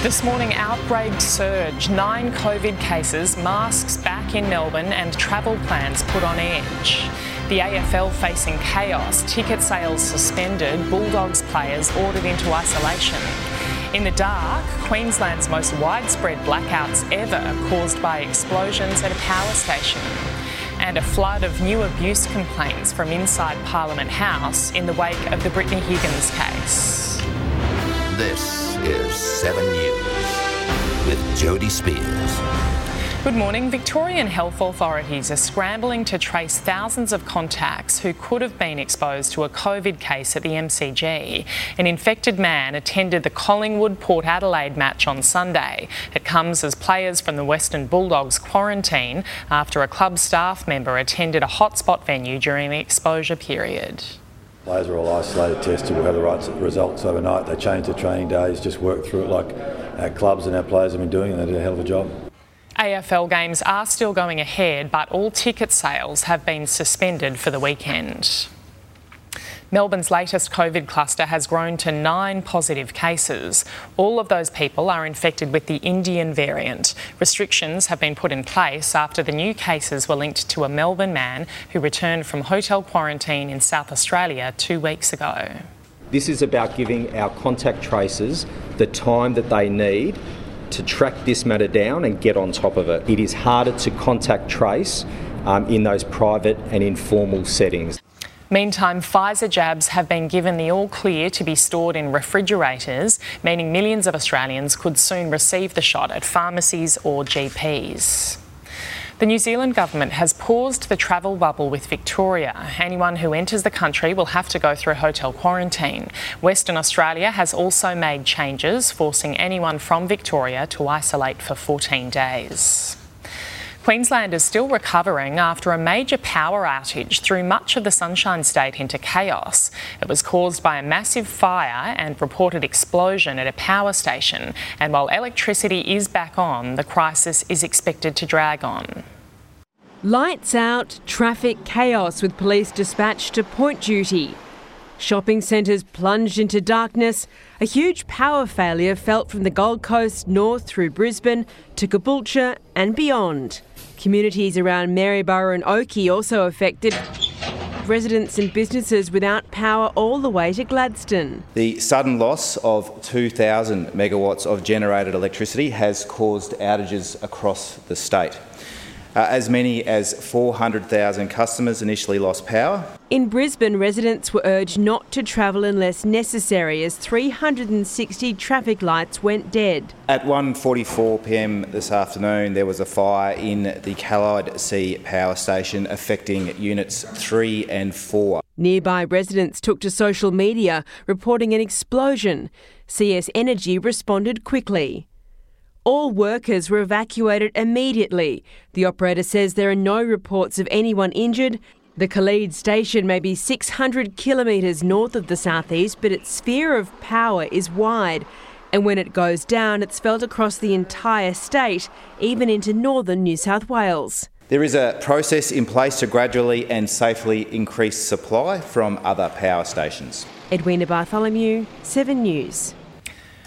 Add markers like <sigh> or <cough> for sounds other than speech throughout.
This morning, outbreak surge, nine COVID cases, masks back in Melbourne, and travel plans put on edge. The AFL facing chaos, ticket sales suspended, Bulldogs players ordered into isolation. In the dark, Queensland's most widespread blackouts ever caused by explosions at a power station. And a flood of new abuse complaints from inside Parliament House in the wake of the Brittany Higgins case. This is 7 News with Jody Spears. Good morning. Victorian health authorities are scrambling to trace thousands of contacts who could have been exposed to a COVID case at the MCG. An infected man attended the Collingwood Port Adelaide match on Sunday. It comes as players from the Western Bulldogs quarantine after a club staff member attended a hotspot venue during the exposure period. Players are all isolated, tested, we had the right results overnight. They changed their training days, just worked through it like our clubs and our players have been doing, and they did a hell of a job. AFL games are still going ahead, but all ticket sales have been suspended for the weekend. Melbourne's latest COVID cluster has grown to nine positive cases. All of those people are infected with the Indian variant. Restrictions have been put in place after the new cases were linked to a Melbourne man who returned from hotel quarantine in South Australia two weeks ago. This is about giving our contact tracers the time that they need to track this matter down and get on top of it. It is harder to contact trace um, in those private and informal settings. Meantime, Pfizer jabs have been given the all clear to be stored in refrigerators, meaning millions of Australians could soon receive the shot at pharmacies or GPs. The New Zealand government has paused the travel bubble with Victoria. Anyone who enters the country will have to go through hotel quarantine. Western Australia has also made changes, forcing anyone from Victoria to isolate for 14 days. Queensland is still recovering after a major power outage threw much of the Sunshine State into chaos. It was caused by a massive fire and reported explosion at a power station. And while electricity is back on, the crisis is expected to drag on. Lights out, traffic chaos with police dispatched to point duty. Shopping centres plunged into darkness. A huge power failure felt from the Gold Coast north through Brisbane to Caboolture and beyond. Communities around Maryborough and Oakey also affected. Residents and businesses without power all the way to Gladstone. The sudden loss of 2,000 megawatts of generated electricity has caused outages across the state. Uh, as many as 400,000 customers initially lost power. In Brisbane, residents were urged not to travel unless necessary as 360 traffic lights went dead. At 1:44 p.m. this afternoon, there was a fire in the Callide C power station affecting units 3 and 4. Nearby residents took to social media reporting an explosion. CS Energy responded quickly. All workers were evacuated immediately. The operator says there are no reports of anyone injured. The Callide station may be 600 kilometres north of the southeast, but its sphere of power is wide. And when it goes down, it's felt across the entire state, even into northern New South Wales. There is a process in place to gradually and safely increase supply from other power stations. Edwina Bartholomew, 7 News.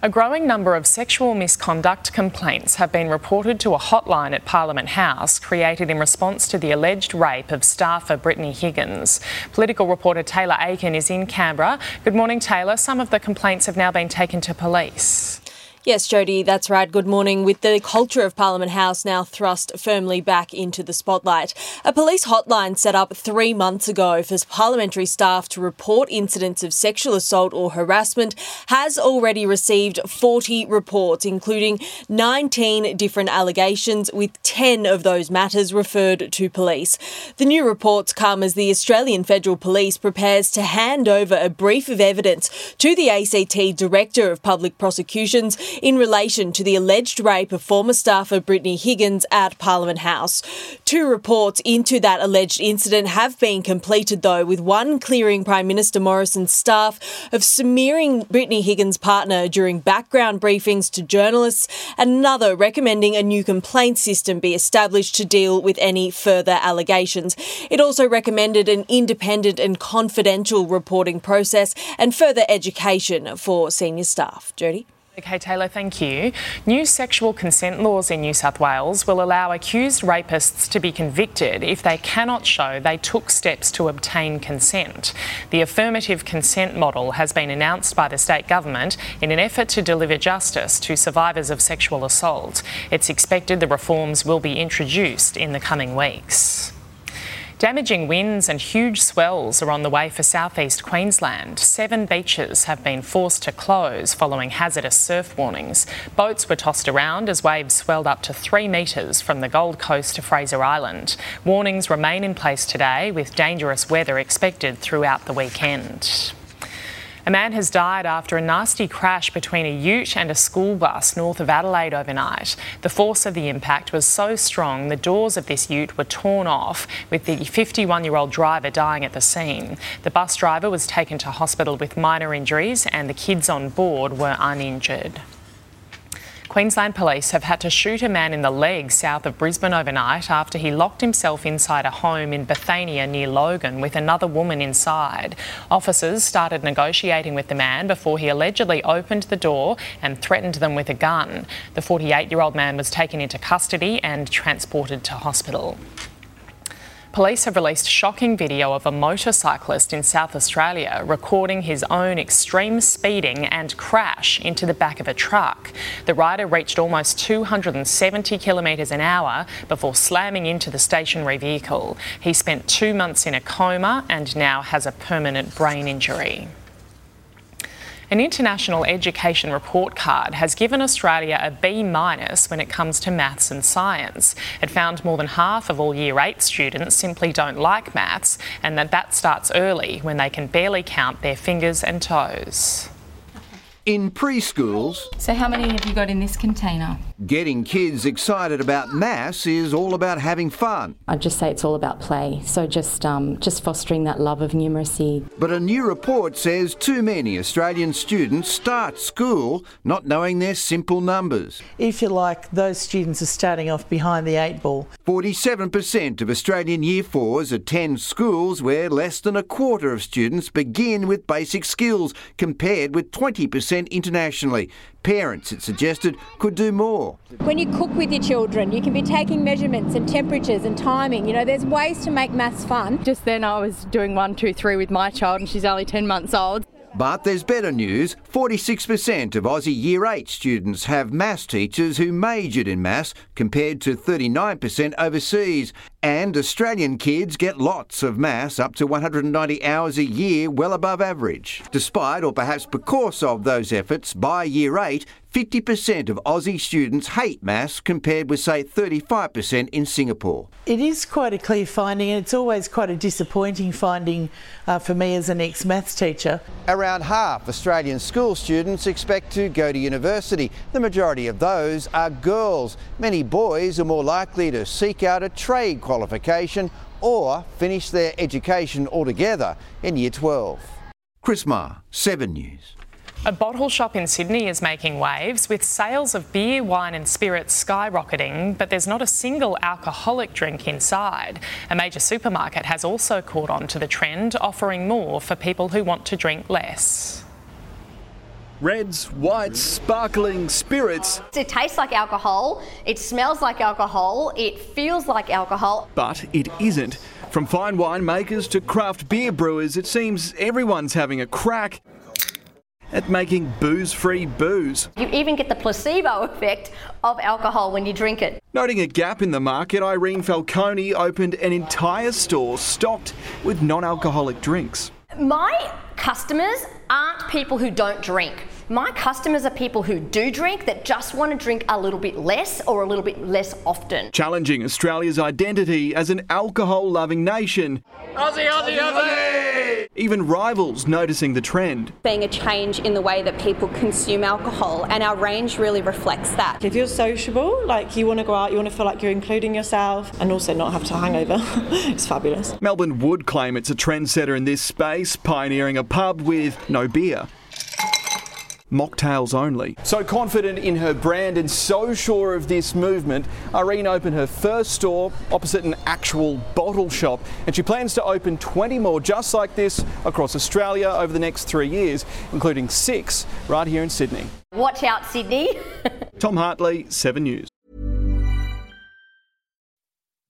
A growing number of sexual misconduct complaints have been reported to a hotline at Parliament House created in response to the alleged rape of staffer Brittany Higgins. Political reporter Taylor Aiken is in Canberra. Good morning, Taylor. Some of the complaints have now been taken to police. Yes, Jody, that's right. Good morning. With the culture of Parliament House now thrust firmly back into the spotlight, a police hotline set up three months ago for parliamentary staff to report incidents of sexual assault or harassment has already received 40 reports, including 19 different allegations, with 10 of those matters referred to police. The new reports come as the Australian Federal Police prepares to hand over a brief of evidence to the ACT Director of Public Prosecutions in relation to the alleged rape of former staffer Brittany Higgins at Parliament House. Two reports into that alleged incident have been completed, though, with one clearing Prime Minister Morrison's staff of smearing Brittany Higgins' partner during background briefings to journalists, another recommending a new complaint system be established to deal with any further allegations. It also recommended an independent and confidential reporting process and further education for senior staff. Jody? Okay, Taylor, thank you. New sexual consent laws in New South Wales will allow accused rapists to be convicted if they cannot show they took steps to obtain consent. The affirmative consent model has been announced by the state government in an effort to deliver justice to survivors of sexual assault. It's expected the reforms will be introduced in the coming weeks. Damaging winds and huge swells are on the way for southeast Queensland. Seven beaches have been forced to close following hazardous surf warnings. Boats were tossed around as waves swelled up to three metres from the Gold Coast to Fraser Island. Warnings remain in place today with dangerous weather expected throughout the weekend. A man has died after a nasty crash between a ute and a school bus north of Adelaide overnight. The force of the impact was so strong the doors of this ute were torn off, with the 51 year old driver dying at the scene. The bus driver was taken to hospital with minor injuries, and the kids on board were uninjured. Queensland police have had to shoot a man in the leg south of Brisbane overnight after he locked himself inside a home in Bethania near Logan with another woman inside. Officers started negotiating with the man before he allegedly opened the door and threatened them with a gun. The 48 year old man was taken into custody and transported to hospital. Police have released shocking video of a motorcyclist in South Australia recording his own extreme speeding and crash into the back of a truck. The rider reached almost 270 kilometres an hour before slamming into the stationary vehicle. He spent two months in a coma and now has a permanent brain injury. An international education report card has given Australia a B minus when it comes to maths and science. It found more than half of all year 8 students simply don't like maths and that that starts early when they can barely count their fingers and toes. In preschools, So how many have you got in this container? Getting kids excited about maths is all about having fun. I'd just say it's all about play. So just um, just fostering that love of numeracy. But a new report says too many Australian students start school not knowing their simple numbers. If you like, those students are starting off behind the eight ball. 47% of Australian Year 4s attend schools where less than a quarter of students begin with basic skills, compared with 20% internationally. Parents, it suggested, could do more. When you cook with your children, you can be taking measurements and temperatures and timing. You know, there's ways to make maths fun. Just then, I was doing one, two, three with my child, and she's only 10 months old. But there's better news 46% of Aussie Year 8 students have maths teachers who majored in maths, compared to 39% overseas. And Australian kids get lots of maths, up to 190 hours a year, well above average. Despite, or perhaps because of those efforts, by Year 8, 50% of Aussie students hate maths, compared with, say, 35% in Singapore. It is quite a clear finding, and it's always quite a disappointing finding uh, for me as an ex maths teacher. Around half Australian school students expect to go to university. The majority of those are girls. Many boys are more likely to seek out a trade qualification or finish their education altogether in Year 12. Chris Marr, 7 News. A bottle shop in Sydney is making waves with sales of beer, wine, and spirits skyrocketing, but there's not a single alcoholic drink inside. A major supermarket has also caught on to the trend, offering more for people who want to drink less. Reds, whites, sparkling, spirits. It tastes like alcohol, it smells like alcohol, it feels like alcohol. But it isn't. From fine wine makers to craft beer brewers, it seems everyone's having a crack at making booze free booze. You even get the placebo effect of alcohol when you drink it. Noting a gap in the market, Irene Falcone opened an entire store stocked with non alcoholic drinks. My customers aren't people who don't drink. My customers are people who do drink that just want to drink a little bit less or a little bit less often. Challenging Australia's identity as an alcohol loving nation. Aussie, Aussie, Aussie! Even rivals noticing the trend. Being a change in the way that people consume alcohol, and our range really reflects that. If you're sociable, like you want to go out, you want to feel like you're including yourself, and also not have to hangover, <laughs> it's fabulous. Melbourne would claim it's a trendsetter in this space, pioneering a pub with no beer mocktails only. So confident in her brand and so sure of this movement, Irene opened her first store opposite an actual bottle shop, and she plans to open 20 more just like this across Australia over the next three years, including six right here in Sydney. Watch out, Sydney. <laughs> Tom Hartley, 7 News.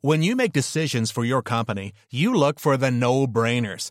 When you make decisions for your company, you look for the no brainers.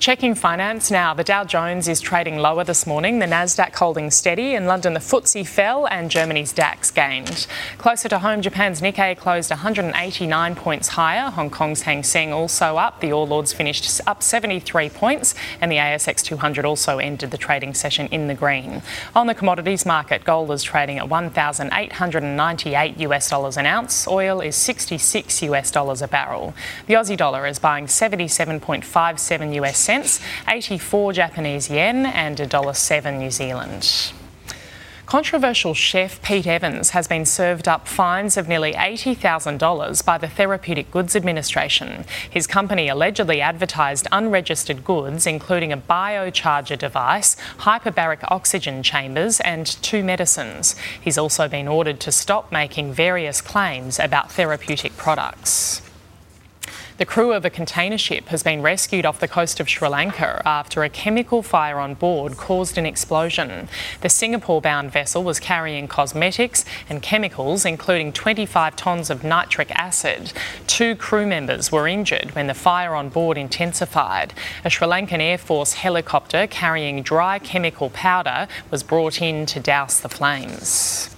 Checking finance now. The Dow Jones is trading lower this morning, the Nasdaq holding steady. In London, the FTSE fell and Germany's DAX gained. Closer to home, Japan's Nikkei closed 189 points higher. Hong Kong's Hang Seng also up. The All Ords finished up 73 points, and the ASX 200 also ended the trading session in the green. On the commodities market, gold is trading at 1,898 US dollars an ounce. Oil is 66 US dollars a barrel. The Aussie dollar is buying 77.57 US cents cents, 84 Japanese yen, and $1.07 New Zealand. Controversial chef Pete Evans has been served up fines of nearly $80,000 by the Therapeutic Goods Administration. His company allegedly advertised unregistered goods, including a biocharger device, hyperbaric oxygen chambers, and two medicines. He's also been ordered to stop making various claims about therapeutic products. The crew of a container ship has been rescued off the coast of Sri Lanka after a chemical fire on board caused an explosion. The Singapore bound vessel was carrying cosmetics and chemicals, including 25 tonnes of nitric acid. Two crew members were injured when the fire on board intensified. A Sri Lankan Air Force helicopter carrying dry chemical powder was brought in to douse the flames.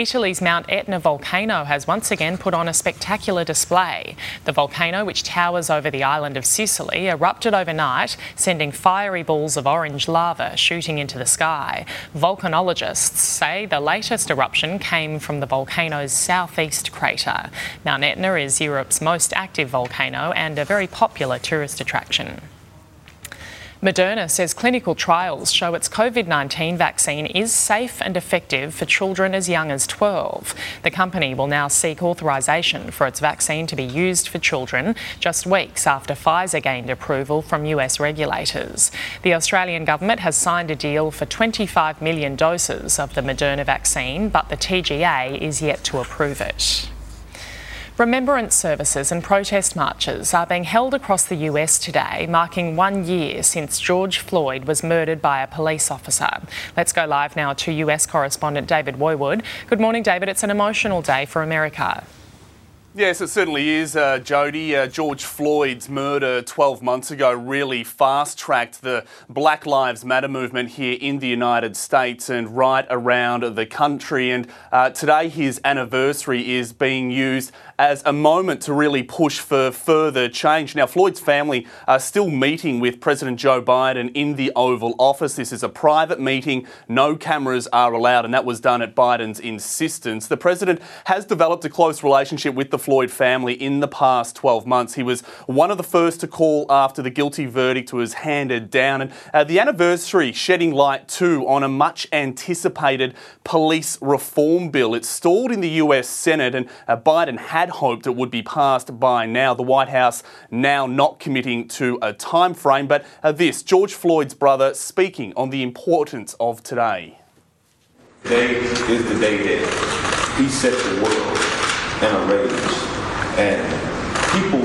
Italy's Mount Etna volcano has once again put on a spectacular display. The volcano, which towers over the island of Sicily, erupted overnight, sending fiery balls of orange lava shooting into the sky. Volcanologists say the latest eruption came from the volcano's southeast crater. Mount Etna is Europe's most active volcano and a very popular tourist attraction. Moderna says clinical trials show its COVID 19 vaccine is safe and effective for children as young as 12. The company will now seek authorisation for its vaccine to be used for children just weeks after Pfizer gained approval from US regulators. The Australian government has signed a deal for 25 million doses of the Moderna vaccine, but the TGA is yet to approve it. Remembrance services and protest marches are being held across the US today, marking one year since George Floyd was murdered by a police officer. Let's go live now to US correspondent David Woiwod. Good morning, David. It's an emotional day for America. Yes, it certainly is, uh, Jody. Uh, George Floyd's murder 12 months ago really fast tracked the Black Lives Matter movement here in the United States and right around the country. And uh, today, his anniversary is being used as a moment to really push for further change. Now, Floyd's family are still meeting with President Joe Biden in the Oval Office. This is a private meeting, no cameras are allowed, and that was done at Biden's insistence. The president has developed a close relationship with the Floyd family in the past 12 months. He was one of the first to call after the guilty verdict was handed down. And uh, the anniversary shedding light too on a much anticipated police reform bill. It stalled in the US Senate, and uh, Biden had hoped it would be passed by now. The White House now not committing to a time frame. But uh, this George Floyd's brother speaking on the importance of today. Today is the day that he set the world in a rage. And people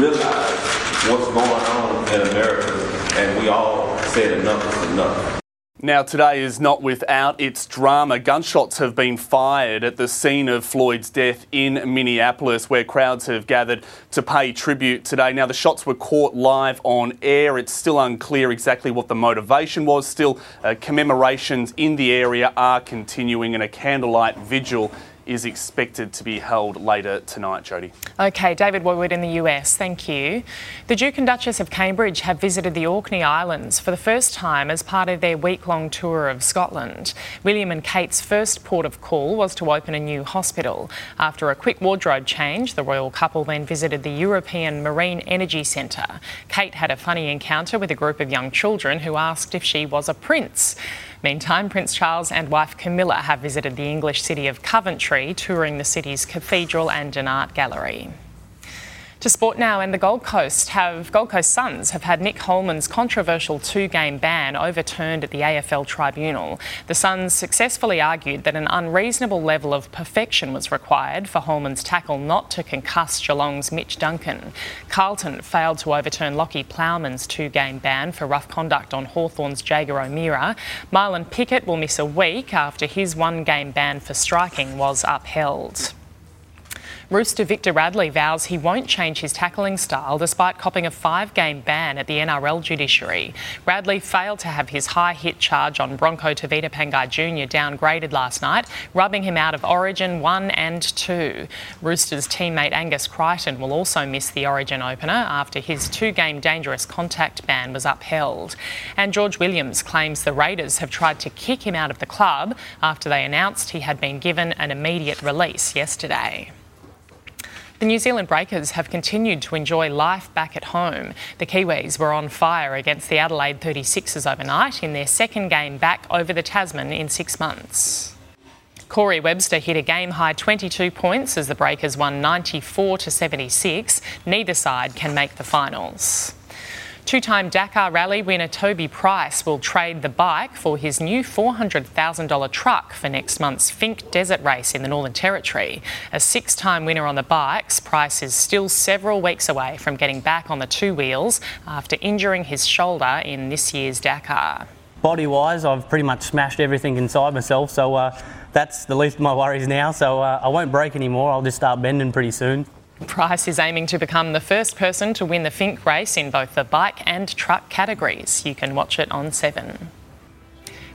realize what's going on in America, and we all said enough is enough. Now, today is not without its drama. Gunshots have been fired at the scene of Floyd's death in Minneapolis, where crowds have gathered to pay tribute today. Now, the shots were caught live on air. It's still unclear exactly what the motivation was. Still, uh, commemorations in the area are continuing, and a candlelight vigil is expected to be held later tonight, Jody. Okay, David Woiwod in the US, thank you. The Duke and Duchess of Cambridge have visited the Orkney Islands for the first time as part of their week long tour of Scotland. William and Kate's first port of call was to open a new hospital. After a quick wardrobe change, the royal couple then visited the European Marine Energy Centre. Kate had a funny encounter with a group of young children who asked if she was a prince. Meantime, Prince Charles and wife Camilla have visited the English city of Coventry, touring the city's cathedral and an art gallery. To sport now, and the Gold Coast have Gold Coast Suns have had Nick Holman's controversial two-game ban overturned at the AFL tribunal. The Suns successfully argued that an unreasonable level of perfection was required for Holman's tackle not to concuss Geelong's Mitch Duncan. Carlton failed to overturn Lachie Plowman's two-game ban for rough conduct on Hawthorn's Jaeger O'Meara. Marlon Pickett will miss a week after his one-game ban for striking was upheld. Rooster Victor Radley vows he won't change his tackling style despite copping a five game ban at the NRL judiciary. Radley failed to have his high hit charge on Bronco Tevita Pangai Jr. downgraded last night, rubbing him out of Origin 1 and 2. Roosters teammate Angus Crichton will also miss the Origin opener after his two game dangerous contact ban was upheld. And George Williams claims the Raiders have tried to kick him out of the club after they announced he had been given an immediate release yesterday. The New Zealand Breakers have continued to enjoy life back at home. The Kiwis were on fire against the Adelaide 36ers overnight in their second game back over the Tasman in six months. Corey Webster hit a game high 22 points as the Breakers won 94 to 76. Neither side can make the finals. Two time Dakar Rally winner Toby Price will trade the bike for his new $400,000 truck for next month's Finke Desert Race in the Northern Territory. A six time winner on the bikes, Price is still several weeks away from getting back on the two wheels after injuring his shoulder in this year's Dakar. Body wise, I've pretty much smashed everything inside myself, so uh, that's the least of my worries now. So uh, I won't break anymore, I'll just start bending pretty soon. Price is aiming to become the first person to win the Finke race in both the bike and truck categories. You can watch it on 7.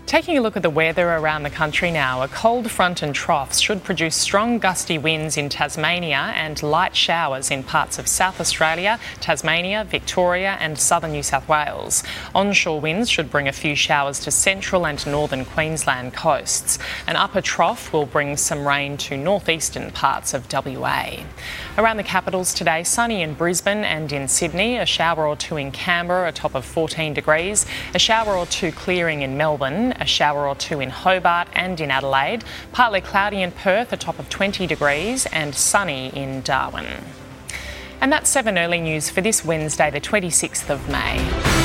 Taking a look at the weather around the country now, a cold front and troughs should produce strong gusty winds in Tasmania and light showers in parts of South Australia, Tasmania, Victoria, and southern New South Wales. Onshore winds should bring a few showers to central and northern Queensland coasts. An upper trough will bring some rain to northeastern parts of WA. Around the capitals today, sunny in Brisbane and in Sydney, a shower or two in Canberra, a top of 14 degrees, a shower or two clearing in Melbourne a shower or two in Hobart and in Adelaide, partly cloudy in Perth, a top of 20 degrees, and sunny in Darwin. And that's 7 early news for this Wednesday, the 26th of May.